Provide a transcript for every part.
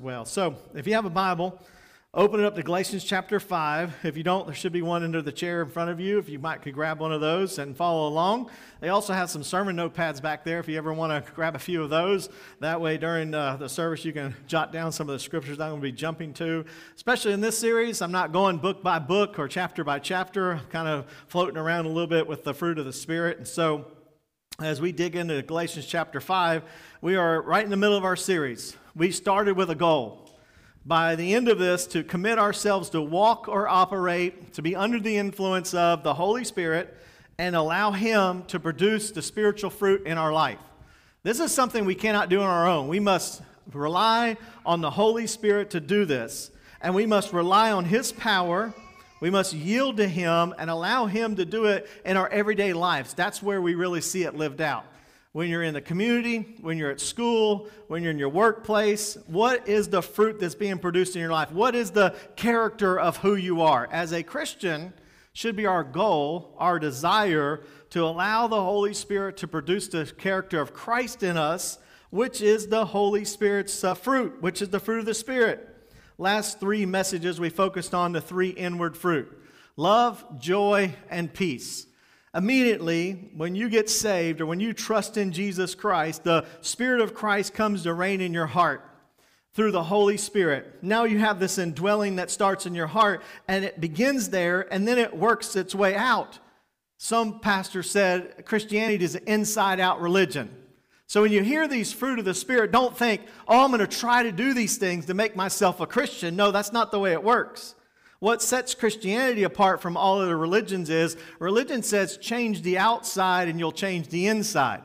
well. So, if you have a Bible, open it up to Galatians chapter 5. If you don't, there should be one under the chair in front of you. If you might could grab one of those and follow along. They also have some sermon notepads back there if you ever want to grab a few of those. That way, during uh, the service, you can jot down some of the scriptures I'm going to be jumping to. Especially in this series, I'm not going book by book or chapter by chapter, I'm kind of floating around a little bit with the fruit of the Spirit. And so, as we dig into Galatians chapter 5, we are right in the middle of our series. We started with a goal. By the end of this, to commit ourselves to walk or operate, to be under the influence of the Holy Spirit, and allow Him to produce the spiritual fruit in our life. This is something we cannot do on our own. We must rely on the Holy Spirit to do this, and we must rely on His power we must yield to Him and allow Him to do it in our everyday lives. That's where we really see it lived out. When you're in the community, when you're at school, when you're in your workplace, what is the fruit that's being produced in your life? What is the character of who you are? As a Christian, should be our goal, our desire to allow the Holy Spirit to produce the character of Christ in us, which is the Holy Spirit's uh, fruit, which is the fruit of the Spirit. Last three messages, we focused on the three inward fruit love, joy, and peace. Immediately, when you get saved or when you trust in Jesus Christ, the Spirit of Christ comes to reign in your heart through the Holy Spirit. Now you have this indwelling that starts in your heart and it begins there and then it works its way out. Some pastor said Christianity is an inside out religion. So when you hear these fruit of the Spirit, don't think, oh, I'm going to try to do these things to make myself a Christian. No, that's not the way it works. What sets Christianity apart from all other religions is religion says change the outside and you'll change the inside.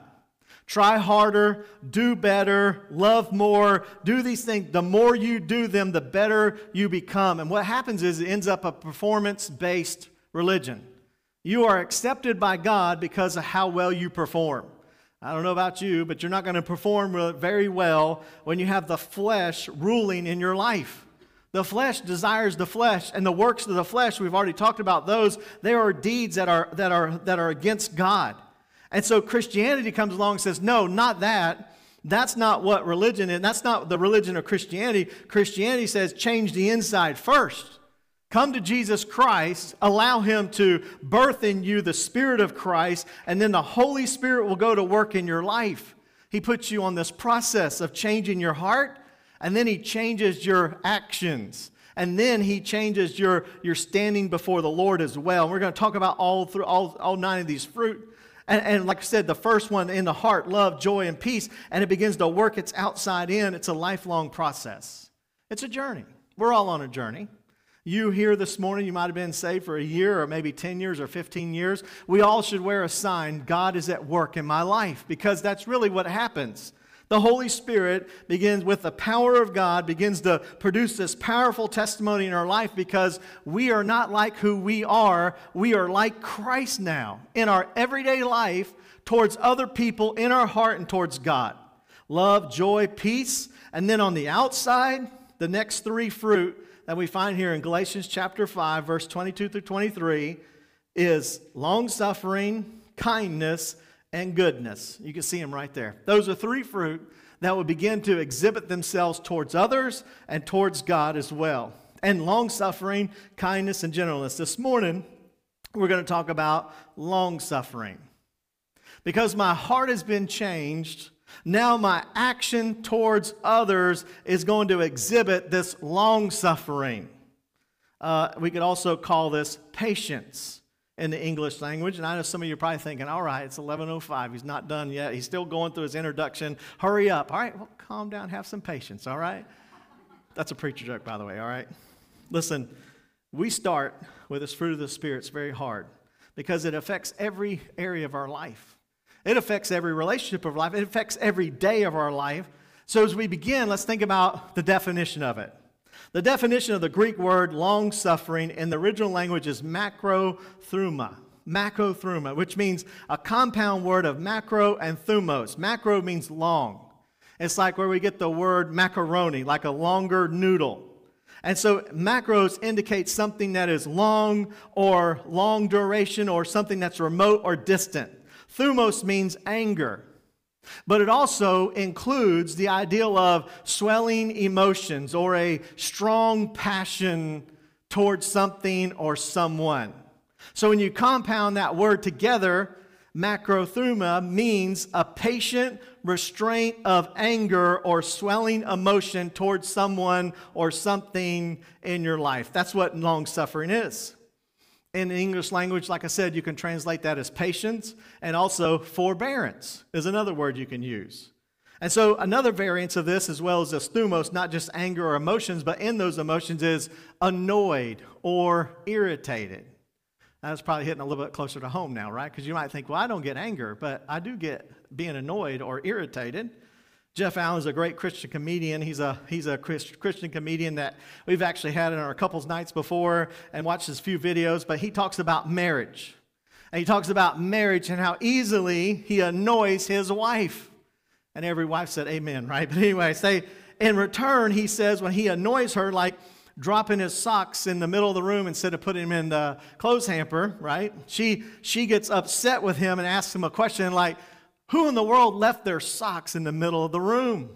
Try harder, do better, love more, do these things. The more you do them, the better you become. And what happens is it ends up a performance based religion. You are accepted by God because of how well you perform. I don't know about you, but you're not going to perform very well when you have the flesh ruling in your life. The flesh desires the flesh, and the works of the flesh, we've already talked about those, there are deeds that are, that are, that are against God. And so Christianity comes along and says, no, not that. That's not what religion is. That's not the religion of Christianity. Christianity says change the inside first. Come to Jesus Christ, allow Him to birth in you the Spirit of Christ, and then the Holy Spirit will go to work in your life. He puts you on this process of changing your heart, and then He changes your actions. And then he changes your, your standing before the Lord as well. And we're going to talk about all through all, all nine of these fruit. And, and, like I said, the first one in the heart, love, joy, and peace, and it begins to work its outside in. It's a lifelong process. It's a journey. We're all on a journey. You here this morning, you might have been saved for a year or maybe 10 years or 15 years. We all should wear a sign God is at work in my life because that's really what happens. The Holy Spirit begins with the power of God, begins to produce this powerful testimony in our life because we are not like who we are. We are like Christ now in our everyday life towards other people, in our heart, and towards God. Love, joy, peace. And then on the outside, the next three fruit that we find here in Galatians chapter 5, verse 22 through 23 is long suffering, kindness, and goodness. You can see them right there. Those are three fruit that will begin to exhibit themselves towards others and towards God as well. And long suffering, kindness, and gentleness. This morning, we're going to talk about long suffering. Because my heart has been changed now, my action towards others is going to exhibit this long suffering. Uh, we could also call this patience in the English language. And I know some of you are probably thinking, all right, it's 11.05. He's not done yet. He's still going through his introduction. Hurry up. All right, well, calm down. Have some patience, all right? That's a preacher joke, by the way, all right? Listen, we start with this fruit of the Spirit. It's very hard because it affects every area of our life. It affects every relationship of life, it affects every day of our life. So, as we begin, let's think about the definition of it. The definition of the Greek word long suffering in the original language is macrothumia. Macrothumia, which means a compound word of macro and thumos. Macro means long. It's like where we get the word macaroni, like a longer noodle. And so macros indicate something that is long or long duration or something that's remote or distant. Thumos means anger. But it also includes the ideal of swelling emotions or a strong passion towards something or someone. So when you compound that word together, macrothumia means a patient restraint of anger or swelling emotion towards someone or something in your life. That's what long suffering is. In English language, like I said, you can translate that as patience, and also forbearance is another word you can use. And so, another variance of this, as well as this thumos, not just anger or emotions, but in those emotions, is annoyed or irritated. That's probably hitting a little bit closer to home now, right? Because you might think, well, I don't get anger, but I do get being annoyed or irritated. Jeff Allen is a great Christian comedian. He's a, he's a Christian comedian that we've actually had in our couples nights before and watched his few videos, but he talks about marriage. And he talks about marriage and how easily he annoys his wife. And every wife said amen, right? But anyway, say in return, he says when he annoys her, like dropping his socks in the middle of the room instead of putting them in the clothes hamper, right? She she gets upset with him and asks him a question like, who in the world left their socks in the middle of the room?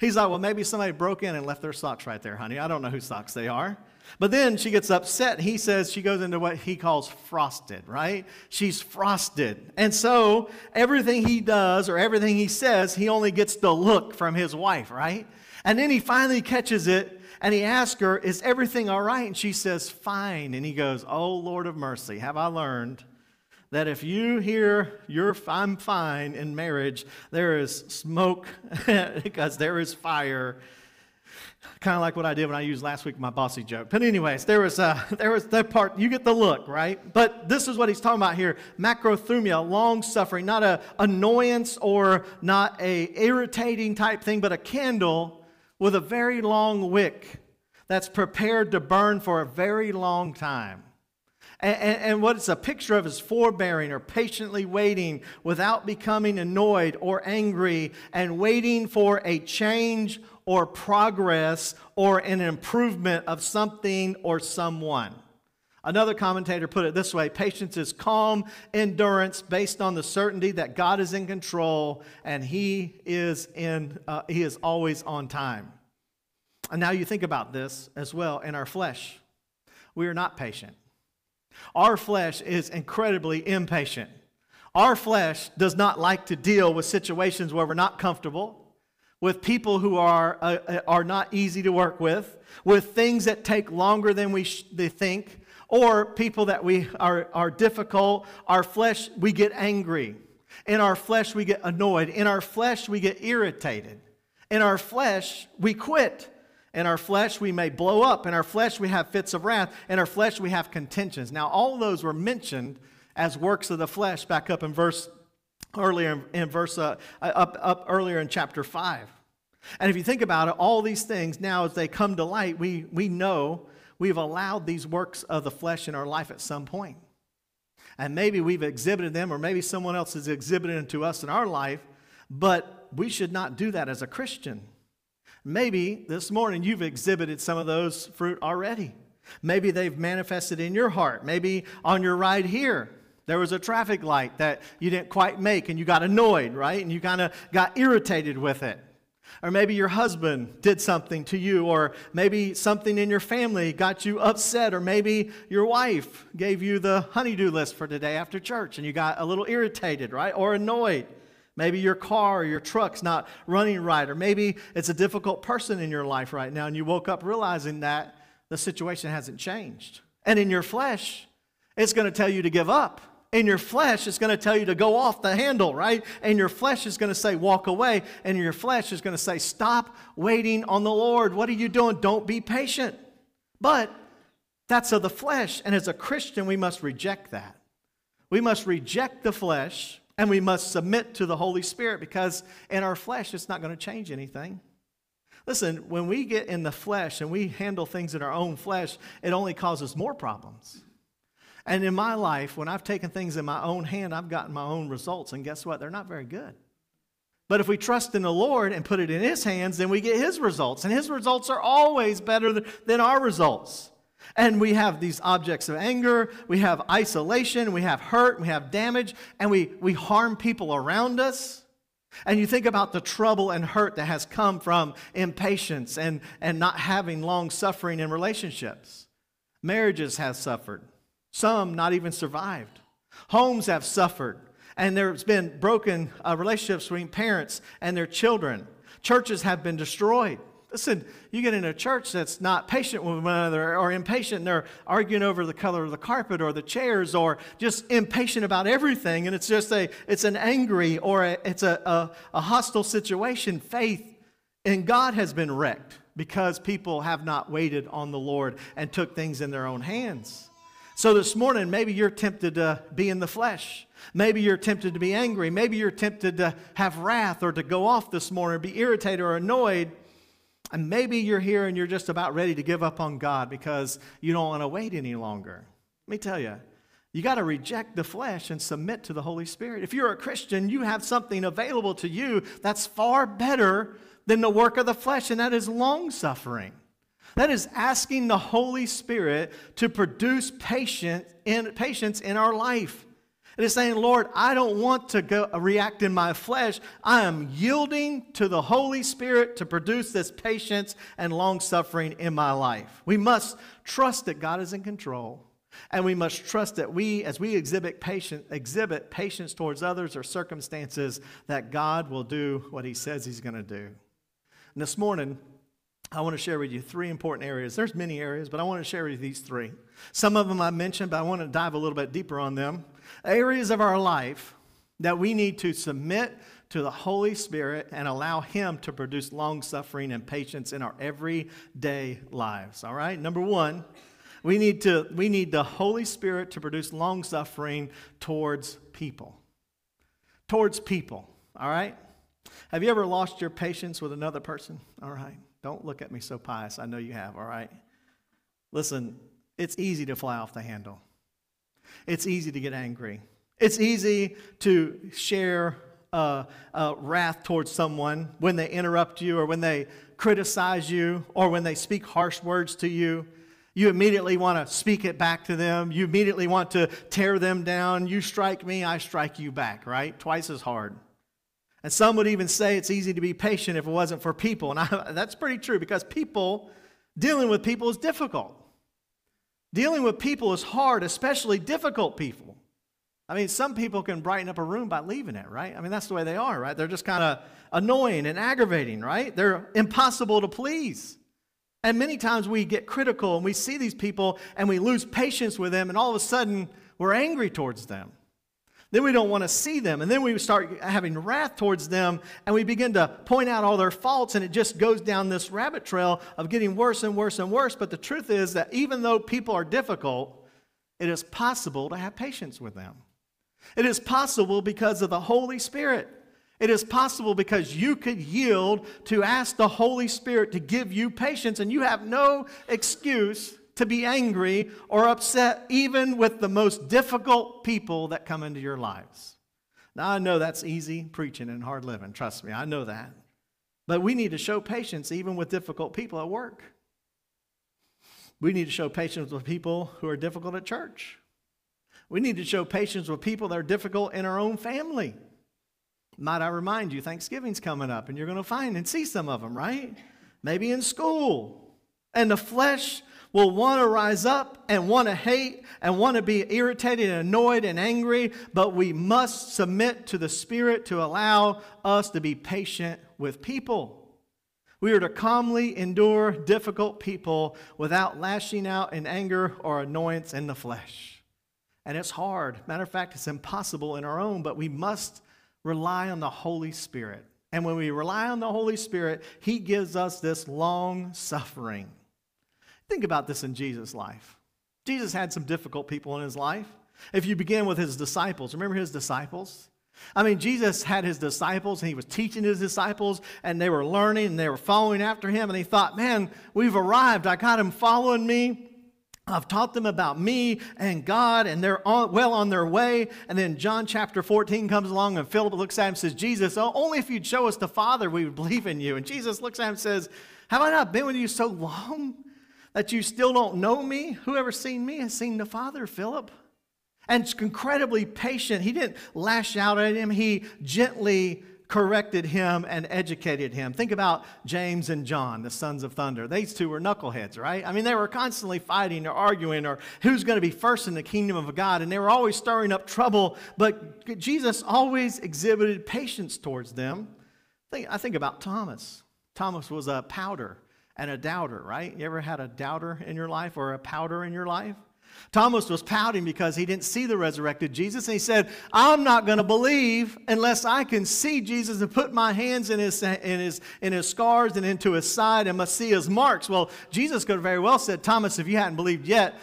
He's like, Well, maybe somebody broke in and left their socks right there, honey. I don't know whose socks they are. But then she gets upset. He says she goes into what he calls frosted, right? She's frosted. And so everything he does or everything he says, he only gets the look from his wife, right? And then he finally catches it and he asks her, Is everything all right? And she says, Fine. And he goes, Oh, Lord of mercy, have I learned that if you hear you're I'm fine in marriage, there is smoke because there is fire. Kind of like what I did when I used last week my bossy joke. But anyways, there was uh, there was that part. You get the look, right? But this is what he's talking about here: macrothumia, long suffering, not a annoyance or not a irritating type thing, but a candle with a very long wick that's prepared to burn for a very long time. And, and, what it's a picture of is forbearing or patiently waiting without becoming annoyed or angry and waiting for a change or progress or an improvement of something or someone. Another commentator put it this way patience is calm endurance based on the certainty that God is in control and He is, in, uh, he is always on time. And now you think about this as well in our flesh. We are not patient. Our flesh is incredibly impatient. Our flesh does not like to deal with situations where we're not comfortable, with people who are, uh, uh are not easy to work with, with things that take longer than we sh- they think, or people that we are, are difficult. Our flesh, we get angry. In our flesh, we get annoyed. In our flesh, we get irritated. In our flesh, we quit. In our flesh, we may blow up. In our flesh, we have fits of wrath. In our flesh, we have contentions. Now, all those were mentioned as works of the flesh back up in verse earlier in verse uh, up, up earlier in chapter 5. And if you think about it, all these things now as they come to light, we, we know we've allowed these works of the flesh in our life at some point. And maybe we've exhibited them, or maybe someone else has exhibited them to us in our life, but we should not do that as a Christian. Maybe this morning you've exhibited some of those fruit already. Maybe they've manifested in your heart. Maybe on your ride here, there was a traffic light that you didn't quite make and you got annoyed, right? And you kind of got irritated with it. Or maybe your husband did something to you, or maybe something in your family got you upset, or maybe your wife gave you the honeydew list for today after church and you got a little irritated, right? Or annoyed. Maybe your car or your truck's not running right, or maybe it's a difficult person in your life right now, and you woke up realizing that the situation hasn't changed. And in your flesh, it's going to tell you to give up. In your flesh, it's going to tell you to go off the handle, right? And your flesh is going to say, walk away. And your flesh is going to say, stop waiting on the Lord. What are you doing? Don't be patient. But that's of the flesh. And as a Christian, we must reject that. We must reject the flesh and we must submit to the Holy Spirit because in our flesh, it's not going to change anything. Listen, when we get in the flesh and we handle things in our own flesh, it only causes more problems. And in my life, when I've taken things in my own hand, I've gotten my own results. And guess what? They're not very good. But if we trust in the Lord and put it in His hands, then we get His results. And His results are always better than our results. And we have these objects of anger, we have isolation, we have hurt, we have damage, and we, we harm people around us. And you think about the trouble and hurt that has come from impatience and, and not having long suffering in relationships. Marriages have suffered, some not even survived. Homes have suffered, and there's been broken uh, relationships between parents and their children. Churches have been destroyed. Listen, you get in a church that's not patient with one another or impatient, and they're arguing over the color of the carpet or the chairs or just impatient about everything, and it's just a it's an angry or a, it's a, a, a hostile situation. Faith in God has been wrecked because people have not waited on the Lord and took things in their own hands. So this morning, maybe you're tempted to be in the flesh. Maybe you're tempted to be angry. Maybe you're tempted to have wrath or to go off this morning, be irritated or annoyed. And maybe you're here and you're just about ready to give up on God because you don't want to wait any longer. Let me tell you, you got to reject the flesh and submit to the Holy Spirit. If you're a Christian, you have something available to you that's far better than the work of the flesh, and that is long suffering. That is asking the Holy Spirit to produce patience in, patience in our life. It is saying, Lord, I don't want to go uh, react in my flesh. I am yielding to the Holy Spirit to produce this patience and long suffering in my life. We must trust that God is in control. And we must trust that we, as we exhibit patience, exhibit patience towards others or circumstances, that God will do what He says He's going to do. And this morning, I want to share with you three important areas. There's many areas, but I want to share with you these three. Some of them I mentioned, but I want to dive a little bit deeper on them. Areas of our life that we need to submit to the Holy Spirit and allow Him to produce long suffering and patience in our everyday lives. All right? Number one, we need, to, we need the Holy Spirit to produce long suffering towards people. Towards people. All right? Have you ever lost your patience with another person? All right. Don't look at me so pious. I know you have, all right? Listen, it's easy to fly off the handle. It's easy to get angry. It's easy to share uh, uh, wrath towards someone when they interrupt you or when they criticize you or when they speak harsh words to you. You immediately want to speak it back to them. You immediately want to tear them down. You strike me, I strike you back, right? Twice as hard. And some would even say it's easy to be patient if it wasn't for people. And I, that's pretty true because people, dealing with people is difficult. Dealing with people is hard, especially difficult people. I mean, some people can brighten up a room by leaving it, right? I mean, that's the way they are, right? They're just kind of annoying and aggravating, right? They're impossible to please. And many times we get critical and we see these people and we lose patience with them, and all of a sudden we're angry towards them. Then we don't want to see them. And then we start having wrath towards them and we begin to point out all their faults. And it just goes down this rabbit trail of getting worse and worse and worse. But the truth is that even though people are difficult, it is possible to have patience with them. It is possible because of the Holy Spirit. It is possible because you could yield to ask the Holy Spirit to give you patience, and you have no excuse to be angry or upset even with the most difficult people that come into your lives. Now, I know that's easy preaching and hard living. Trust me, I know that. But we need to show patience even with difficult people at work. We need to show patience with people who are difficult at church. We need to show patience with people that are difficult in our own family. Might I remind you, Thanksgiving's coming up, and you're going to find and see some of them, right? Maybe in school. And the flesh will want to rise up and want to hate and want to be irritated and annoyed and angry, but we must submit to the Spirit to allow us to be patient with people. We are to calmly endure difficult people without lashing out in anger or annoyance in the flesh. And it's hard. Matter of fact, it's impossible in our own, but we must rely on the Holy Spirit. And when we rely on the Holy Spirit, He gives us this long suffering. Think about this in Jesus' life. Jesus had some difficult people in his life. If you begin with his disciples, remember his disciples? I mean, Jesus had his disciples and he was teaching his disciples and they were learning and they were following after him. And he thought, man, we've arrived. I got them following me. I've taught them about me and God, and they're on, well on their way. And then John chapter 14 comes along, and Philip looks at him and says, Jesus, oh, only if you'd show us the Father, we would believe in you. And Jesus looks at him and says, Have I not been with you so long? That you still don't know me? Whoever seen me has seen the Father, Philip. And it's incredibly patient. He didn't lash out at him, he gently corrected him and educated him. Think about James and John, the sons of thunder. These two were knuckleheads, right? I mean, they were constantly fighting or arguing or who's going to be first in the kingdom of God, and they were always stirring up trouble, but Jesus always exhibited patience towards them. I think about Thomas. Thomas was a powder and a doubter, right? You ever had a doubter in your life or a powder in your life? Thomas was pouting because he didn't see the resurrected Jesus. And he said, I'm not going to believe unless I can see Jesus and put my hands in his, in, his, in his scars and into his side and must see his marks. Well, Jesus could have very well said, Thomas, if you hadn't believed yet,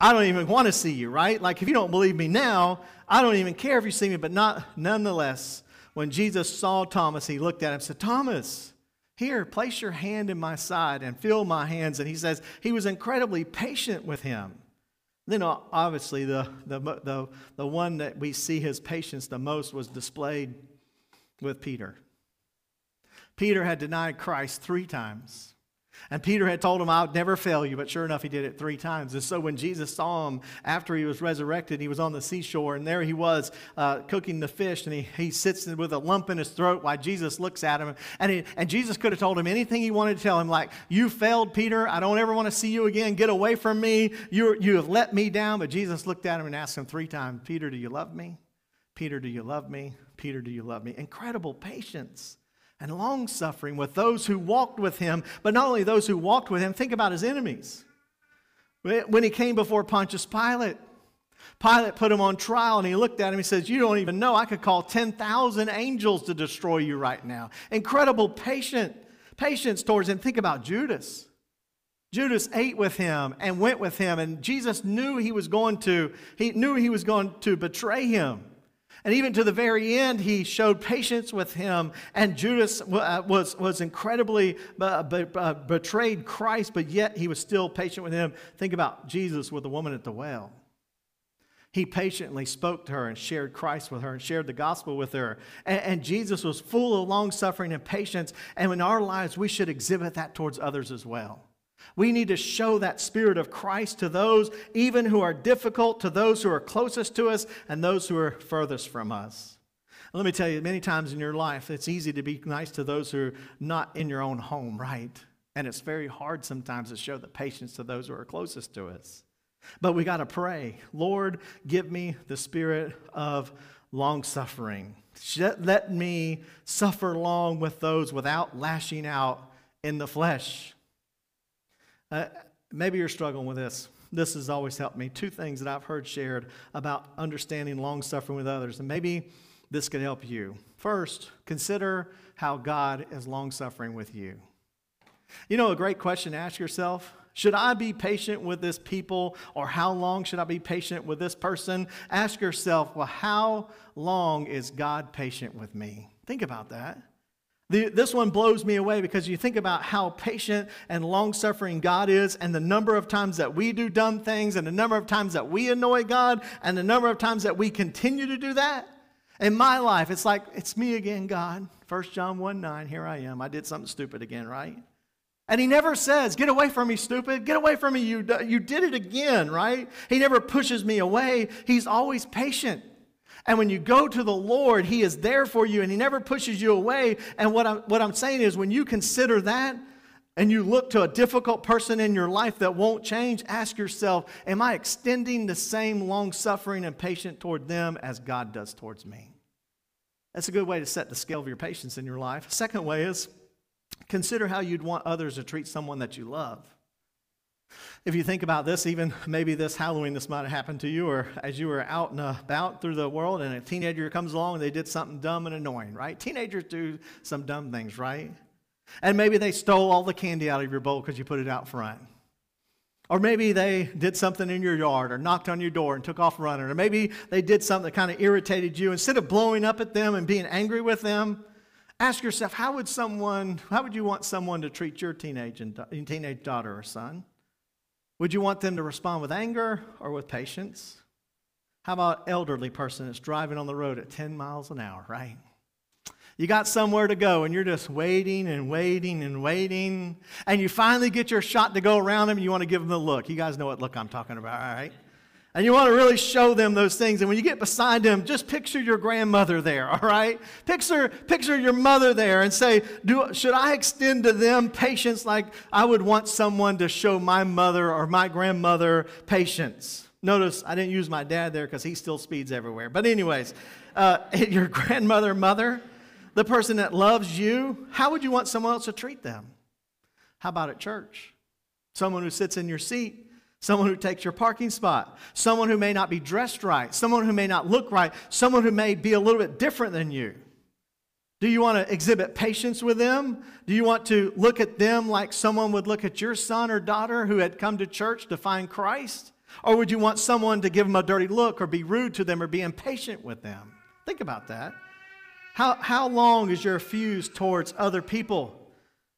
I don't even want to see you, right? Like, if you don't believe me now, I don't even care if you see me. But not nonetheless, when Jesus saw Thomas, he looked at him and said, Thomas, here, place your hand in my side and feel my hands. And he says he was incredibly patient with him. Then, uh, obviously, the, the, the, the one that we see his patience the most was displayed with Peter. Peter had denied Christ three times. And Peter had told him, I'll never fail you. But sure enough, he did it three times. And so when Jesus saw him after he was resurrected, he was on the seashore, and there he was uh, cooking the fish, and he, he sits with a lump in his throat while Jesus looks at him. And, he, and Jesus could have told him anything he wanted to tell him, like, You failed, Peter. I don't ever want to see you again. Get away from me. you you have let me down. But Jesus looked at him and asked him three times, Peter, do you love me? Peter, do you love me? Peter, do you love me? Incredible patience and long suffering with those who walked with him, but not only those who walked with him, think about his enemies. When he came before Pontius Pilate, Pilate put him on trial and he looked at him. He says, You don't even know. I could call 10,000 angels to destroy you right now. Incredible patient, patience towards him. Think about Judas. Judas ate with him and went with him, and Jesus knew he was going to, he knew he was going to betray him. And even to the very end, he showed patience with him. And Judas uh, was, was incredibly uh, uh, betrayed Christ, but yet he was still patient with him. Think about Jesus with the woman at the well. He patiently spoke to her and shared Christ with her and shared the gospel with her. And, and Jesus was full of long suffering and patience. And in our lives, we should exhibit that towards others as well. We need to show that spirit of Christ to those even who are difficult, to those who are closest to us, and those who are furthest from us. let me tell you, many times in your life, it's easy to be nice to those who are not in your own home, right? And it's very hard sometimes to show the patience to those who are closest to us. But we got to pray, Lord, give me the spirit of long suffering. Let me suffer long with those without lashing out in the flesh. Uh, maybe you're struggling with this. This has always helped me. Two things that I've heard shared about understanding long suffering with others, and maybe this could help you. First, consider how God is long suffering with you. You know, a great question to ask yourself should I be patient with this people, or how long should I be patient with this person? Ask yourself, well, how long is God patient with me? Think about that. The, this one blows me away because you think about how patient and long suffering God is, and the number of times that we do dumb things, and the number of times that we annoy God, and the number of times that we continue to do that. In my life, it's like, it's me again, God. 1 John 1 9, here I am. I did something stupid again, right? And he never says, Get away from me, stupid. Get away from me. You, you did it again, right? He never pushes me away. He's always patient. And when you go to the Lord, He is there for you and He never pushes you away. And what I'm, what I'm saying is, when you consider that and you look to a difficult person in your life that won't change, ask yourself, Am I extending the same long suffering and patient toward them as God does towards me? That's a good way to set the scale of your patience in your life. Second way is consider how you'd want others to treat someone that you love. If you think about this, even maybe this Halloween, this might have happened to you, or as you were out and about through the world and a teenager comes along and they did something dumb and annoying, right? Teenagers do some dumb things, right? And maybe they stole all the candy out of your bowl because you put it out front. Or maybe they did something in your yard or knocked on your door and took off running. Or maybe they did something that kind of irritated you. Instead of blowing up at them and being angry with them, ask yourself, how would someone, how would you want someone to treat your teenage, and, teenage daughter or son? Would you want them to respond with anger or with patience? How about elderly person that's driving on the road at 10 miles an hour, right? You got somewhere to go and you're just waiting and waiting and waiting. And you finally get your shot to go around them and you want to give them the look. You guys know what look I'm talking about, all right? And you want to really show them those things. And when you get beside them, just picture your grandmother there, all right? Picture, picture your mother there and say, Do, Should I extend to them patience like I would want someone to show my mother or my grandmother patience? Notice I didn't use my dad there because he still speeds everywhere. But, anyways, uh, your grandmother, mother, the person that loves you, how would you want someone else to treat them? How about at church? Someone who sits in your seat someone who takes your parking spot, someone who may not be dressed right, someone who may not look right, someone who may be a little bit different than you. Do you want to exhibit patience with them? Do you want to look at them like someone would look at your son or daughter who had come to church to find Christ? Or would you want someone to give them a dirty look or be rude to them or be impatient with them? Think about that. How, how long is your fuse towards other people?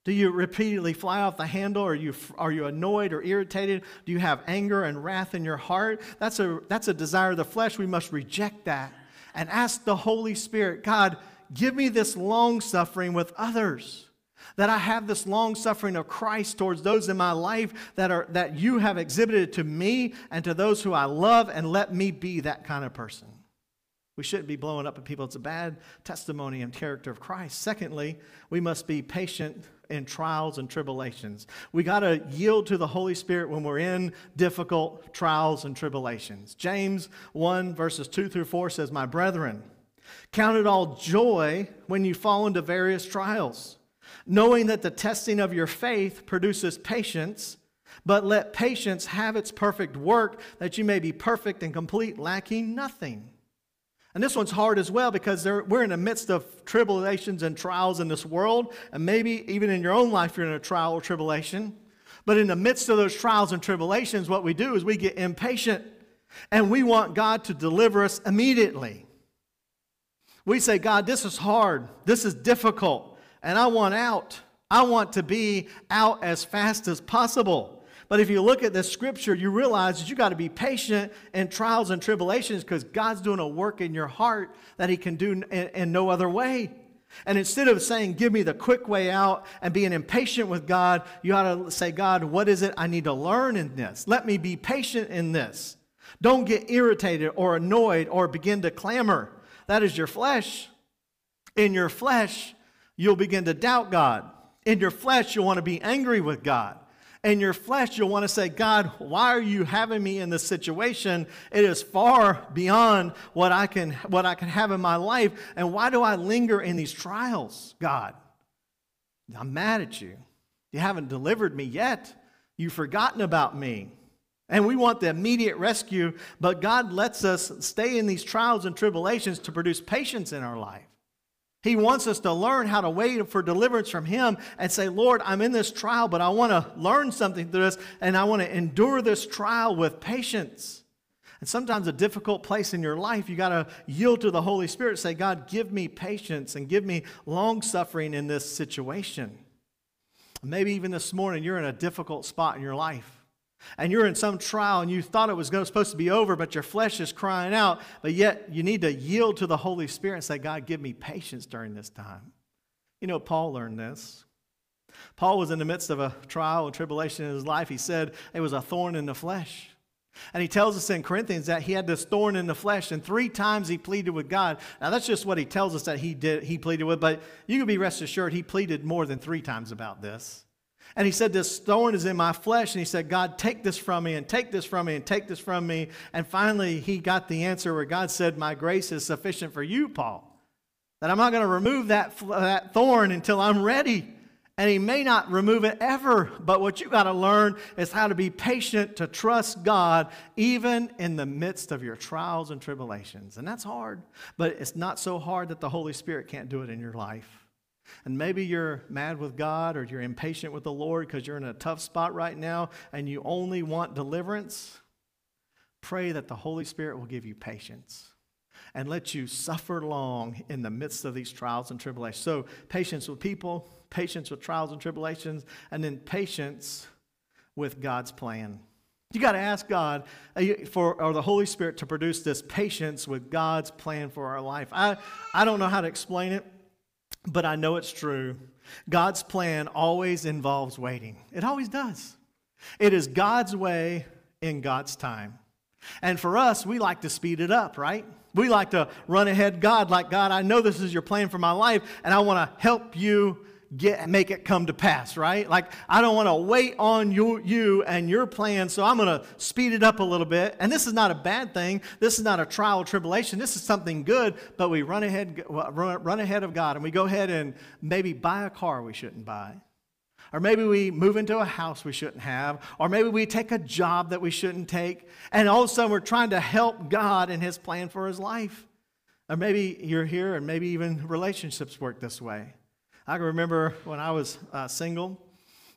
Do you repeatedly fly off the handle? Are you, are you annoyed or irritated? Do you have anger and wrath in your heart? That's a, that's a desire of the flesh. We must reject that and ask the Holy Spirit, God, give me this long suffering with others. That I have this long suffering of Christ towards those in my life that, are, that you have exhibited to me and to those who I love, and let me be that kind of person. We shouldn't be blowing up at people. It's a bad testimony and character of Christ. Secondly, we must be patient in trials and tribulations. We got to yield to the Holy Spirit when we're in difficult trials and tribulations. James 1, verses 2 through 4 says, My brethren, count it all joy when you fall into various trials, knowing that the testing of your faith produces patience. But let patience have its perfect work, that you may be perfect and complete, lacking nothing. And this one's hard as well because we're in the midst of tribulations and trials in this world. And maybe even in your own life, you're in a trial or tribulation. But in the midst of those trials and tribulations, what we do is we get impatient and we want God to deliver us immediately. We say, God, this is hard, this is difficult, and I want out. I want to be out as fast as possible. But if you look at the scripture, you realize that you got to be patient in trials and tribulations because God's doing a work in your heart that He can do in, in no other way. And instead of saying, Give me the quick way out and being impatient with God, you ought to say, God, what is it I need to learn in this? Let me be patient in this. Don't get irritated or annoyed or begin to clamor. That is your flesh. In your flesh, you'll begin to doubt God. In your flesh, you'll want to be angry with God. In your flesh, you'll want to say, God, why are you having me in this situation? It is far beyond what I can, what I can have in my life. And why do I linger in these trials, God? I'm mad at you. You haven't delivered me yet. You've forgotten about me. And we want the immediate rescue, but God lets us stay in these trials and tribulations to produce patience in our life. He wants us to learn how to wait for deliverance from Him and say, Lord, I'm in this trial, but I want to learn something through this, and I want to endure this trial with patience. And sometimes a difficult place in your life, you got to yield to the Holy Spirit. Say, God, give me patience and give me long suffering in this situation. Maybe even this morning, you're in a difficult spot in your life and you're in some trial and you thought it was supposed to be over, but your flesh is crying out, but yet you need to yield to the Holy Spirit and say, God, give me patience during this time. You know, Paul learned this. Paul was in the midst of a trial and tribulation in his life. He said it was a thorn in the flesh. And he tells us in Corinthians that he had this thorn in the flesh, and three times he pleaded with God. Now that's just what he tells us that he did. He pleaded with, but you can be rest assured he pleaded more than three times about this. And he said, This thorn is in my flesh. And he said, God, take this from me, and take this from me, and take this from me. And finally, he got the answer where God said, My grace is sufficient for you, Paul. That I'm not going to remove that, that thorn until I'm ready. And he may not remove it ever, but what you got to learn is how to be patient to trust God even in the midst of your trials and tribulations. And that's hard, but it's not so hard that the Holy Spirit can't do it in your life. And maybe you're mad with God or you're impatient with the Lord because you're in a tough spot right now and you only want deliverance. Pray that the Holy Spirit will give you patience and let you suffer long in the midst of these trials and tribulations. So, patience with people, patience with trials and tribulations, and then patience with God's plan. You got to ask God uh, for or the Holy Spirit to produce this patience with God's plan for our life. I, I don't know how to explain it but I know it's true. God's plan always involves waiting, it always does. It is God's way in God's time. And for us, we like to speed it up, right? We like to run ahead God, like, God, I know this is your plan for my life, and I want to help you get make it come to pass, right? Like I don't want to wait on you, you and your plan, so I'm going to speed it up a little bit. And this is not a bad thing. This is not a trial tribulation. This is something good. But we run ahead, run ahead of God, and we go ahead and maybe buy a car we shouldn't buy. Or maybe we move into a house we shouldn't have. Or maybe we take a job that we shouldn't take. And all of a sudden we're trying to help God in His plan for His life. Or maybe you're here and maybe even relationships work this way. I can remember when I was uh, single,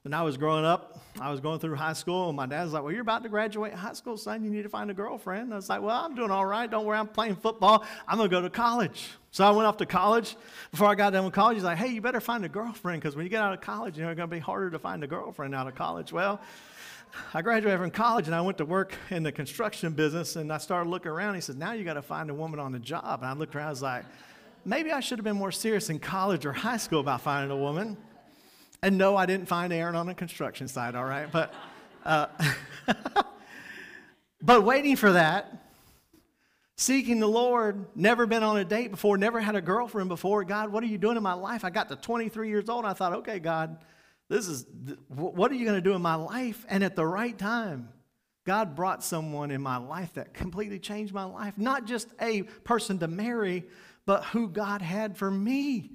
when I was growing up, I was going through high school, and my dad was like, Well, you're about to graduate high school, son. You need to find a girlfriend. I was like, Well, I'm doing all right. Don't worry. I'm playing football. I'm going to go to college. So I went off to college. Before I got done with college, he's like, Hey, you better find a girlfriend because when you get out of college, you know, it's going to be harder to find a girlfriend out of college. Well, I graduated from college and I went to work in the construction business and I started looking around. He said, Now you got to find a woman on the job. And I looked around, I was like, maybe I should have been more serious in college or high school about finding a woman. And no, I didn't find Aaron on the construction site, all right? But, uh, but waiting for that, seeking the Lord, never been on a date before, never had a girlfriend before. God, what are you doing in my life? I got to 23 years old I thought, okay, God, this is, what are you going to do in my life? And at the right time, God brought someone in my life that completely changed my life. Not just a person to marry, but who God had for me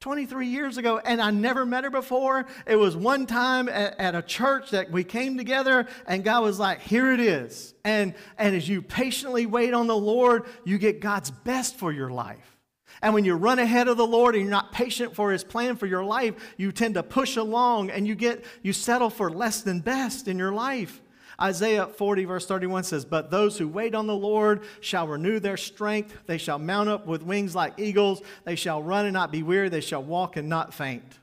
23 years ago. And I never met her before. It was one time at, at, a church that we came together, and God was like, Here it is. And, and as you patiently wait on the Lord, you get God's best for your life. And when you run ahead of the Lord and you're not patient for his plan for your life, you tend to push along and you get you settle for less than best in your life. Isaiah 40, verse 31 says, But those who wait on the Lord shall renew their strength. They shall mount up with wings like eagles. They shall run and not be weary. They shall walk and not faint.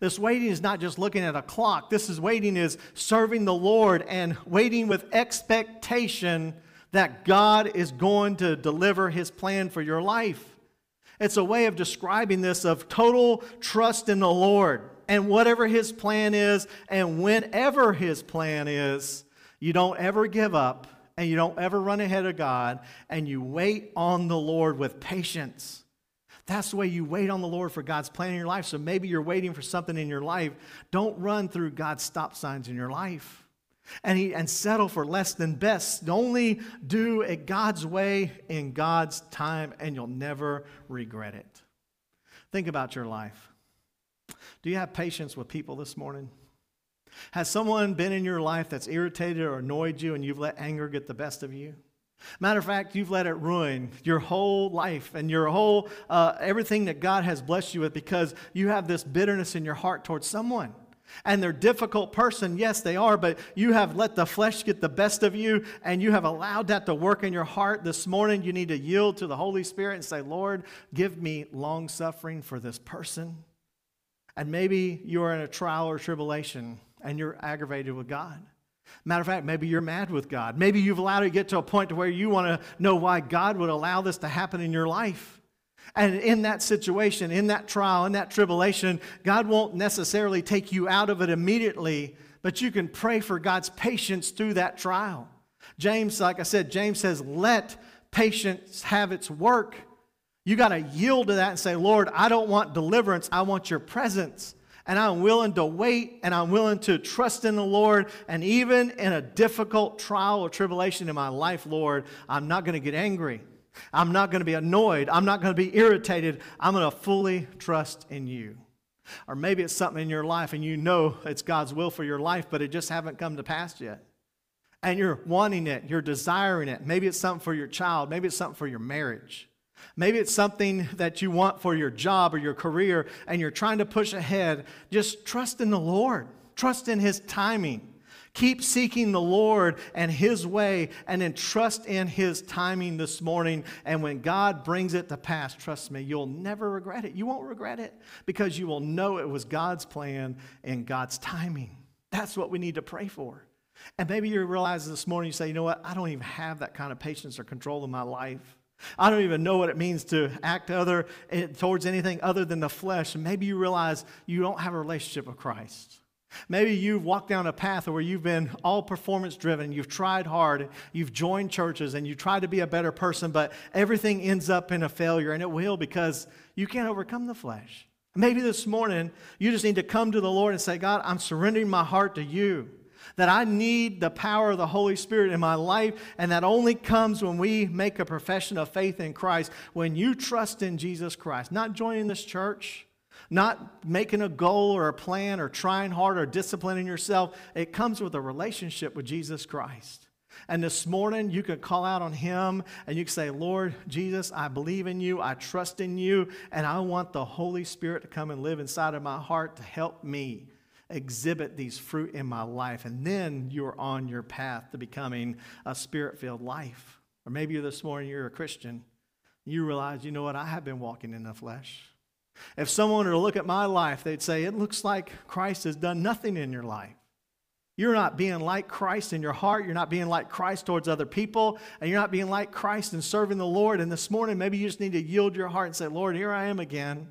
This waiting is not just looking at a clock. This is waiting is serving the Lord and waiting with expectation that God is going to deliver his plan for your life. It's a way of describing this of total trust in the Lord and whatever his plan is and whenever his plan is, you don't ever give up and you don't ever run ahead of God and you wait on the Lord with patience. That's the way you wait on the Lord for God's plan in your life. So maybe you're waiting for something in your life. Don't run through God's stop signs in your life. And, he, and settle for less than best. Only do it God's way in God's time, and you'll never regret it. Think about your life. Do you have patience with people this morning? Has someone been in your life that's irritated or annoyed you and you've let anger get the best of you? Matter of fact, you've let it ruin your whole life and your whole, uh, everything that God has blessed you with because you have this bitterness in your heart towards someone. And they're difficult person, yes, they are, but you have let the flesh get the best of you and you have allowed that to work in your heart. This morning, you need to yield to the Holy Spirit and say, Lord, give me long suffering for this person. And maybe you are in a trial or tribulation and you're aggravated with God. Matter of fact, maybe you're mad with God. Maybe you've allowed it to get to a point to where you want to know why God would allow this to happen in your life. And in that situation, in that trial, in that tribulation, God won't necessarily take you out of it immediately, but you can pray for God's patience through that trial. James, like I said, James says, let patience have its work. You got to yield to that and say, Lord, I don't want deliverance, I want your presence and I'm willing to wait and I'm willing to trust in the Lord. And even in a difficult trial or tribulation in my life, Lord, I'm not going to get angry. I'm not going to be annoyed. I'm not going to be irritated. I'm going to fully trust in you. Or maybe it's something in your life and you know it's God's will for your life, but it just haven't come to pass yet. And you're wanting it, you're desiring it. Maybe it's something for your child, maybe it's something for your marriage. Maybe it's something that you want for your job or your career and you're trying to push ahead. Just trust in the Lord, trust in His timing. Keep seeking the Lord and His way and then trust in His timing this morning. And when God brings it to pass, trust me, you'll never regret it. You won't regret it because you will know it was God's plan and God's timing. That's what we need to pray for. And maybe you realize this morning, you say, you know what? I don't even have that kind of patience or control in my life. I don't even know what it means to act other eh, towards anything other than the flesh. Maybe you realize you don't have a relationship with Christ. Maybe you've walked down a path where you've been all performance driven, you've tried hard, you've joined churches, and you try to be a better person, but everything ends up in a failure, and it will because you can't overcome the flesh. Maybe this morning you just need to come to the Lord and say, God, I'm surrendering my heart to you. That I need the power of the Holy Spirit in my life, and that only comes when we make a profession of faith in Christ, when you trust in Jesus Christ, not joining this church not making a goal or a plan or trying hard or disciplining yourself. It comes with a relationship with Jesus Christ. And this morning, you can call out on Him and you can say, Lord Jesus, I believe in you, I trust in you, and I want the Holy Spirit to come and live inside of my heart to help me exhibit these fruit in my life. And then you're on your path to becoming a spirit filled life. Or maybe this morning you're a Christian. You realize, you know what, I have been walking in the flesh. If someone were to look at my life, they'd say, It looks like Christ has done nothing in your life. You're not being like Christ in your heart. You're not being like Christ towards other people. And you're not being like Christ in serving the Lord. And this morning, maybe you just need to yield your heart and say, Lord, here I am again.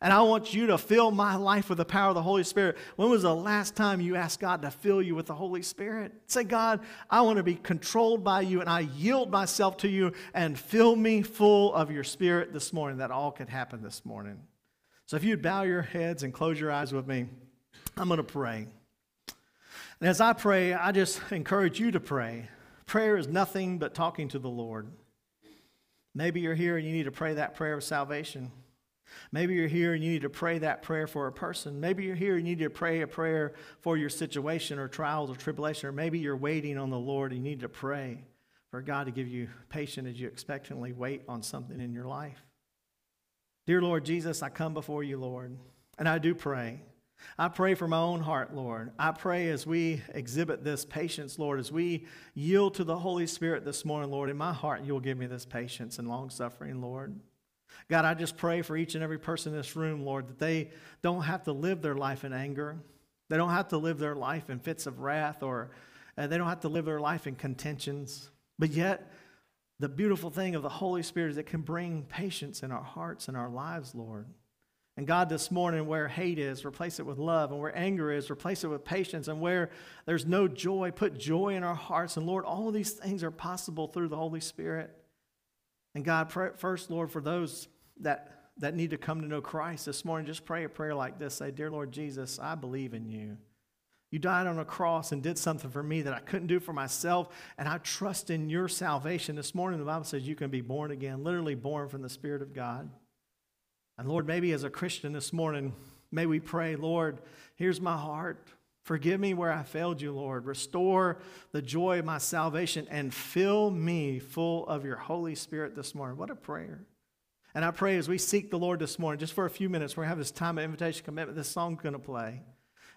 And I want you to fill my life with the power of the Holy Spirit. When was the last time you asked God to fill you with the Holy Spirit? Say, God, I want to be controlled by you, and I yield myself to you, and fill me full of your Spirit this morning. That all could happen this morning. So if you'd bow your heads and close your eyes with me, I'm going to pray. And as I pray, I just encourage you to pray. Prayer is nothing but talking to the Lord. Maybe you're here and you need to pray that prayer of salvation. Maybe you're here and you need to pray that prayer for a person. Maybe you're here and you need to pray a prayer for your situation or trials or tribulation. Or maybe you're waiting on the Lord and you need to pray for God to give you patience as you expectantly wait on something in your life. Dear Lord Jesus, I come before you, Lord, and I do pray. I pray for my own heart, Lord. I pray as we exhibit this patience, Lord, as we yield to the Holy Spirit this morning, Lord, in my heart, you'll give me this patience and long suffering, Lord. God, I just pray for each and every person in this room, Lord, that they don't have to live their life in anger. They don't have to live their life in fits of wrath or uh, they don't have to live their life in contentions. But yet, the beautiful thing of the Holy Spirit is it can bring patience in our hearts and our lives, Lord. And God, this morning, where hate is, replace it with love. And where anger is, replace it with patience. And where there's no joy, put joy in our hearts. And Lord, all of these things are possible through the Holy Spirit. And God, pray, first, Lord, for those that, that need to come to know Christ this morning, just pray a prayer like this. Say, Dear Lord Jesus, I believe in you. You died on a cross and did something for me that I couldn't do for myself, and I trust in your salvation. This morning, the Bible says you can be born again, literally born from the Spirit of God. And Lord, maybe as a Christian this morning, may we pray, Lord, here's my heart. Forgive me where I failed you, Lord. Restore the joy of my salvation and fill me full of your Holy Spirit this morning. What a prayer. And I pray as we seek the Lord this morning, just for a few minutes, we're going to have this time of invitation commitment. This song's going to play.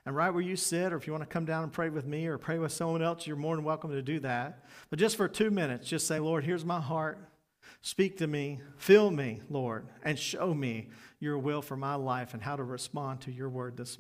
And right where you sit, or if you want to come down and pray with me or pray with someone else, you're more than welcome to do that. But just for two minutes, just say, Lord, here's my heart. Speak to me, fill me, Lord, and show me your will for my life and how to respond to your word this morning.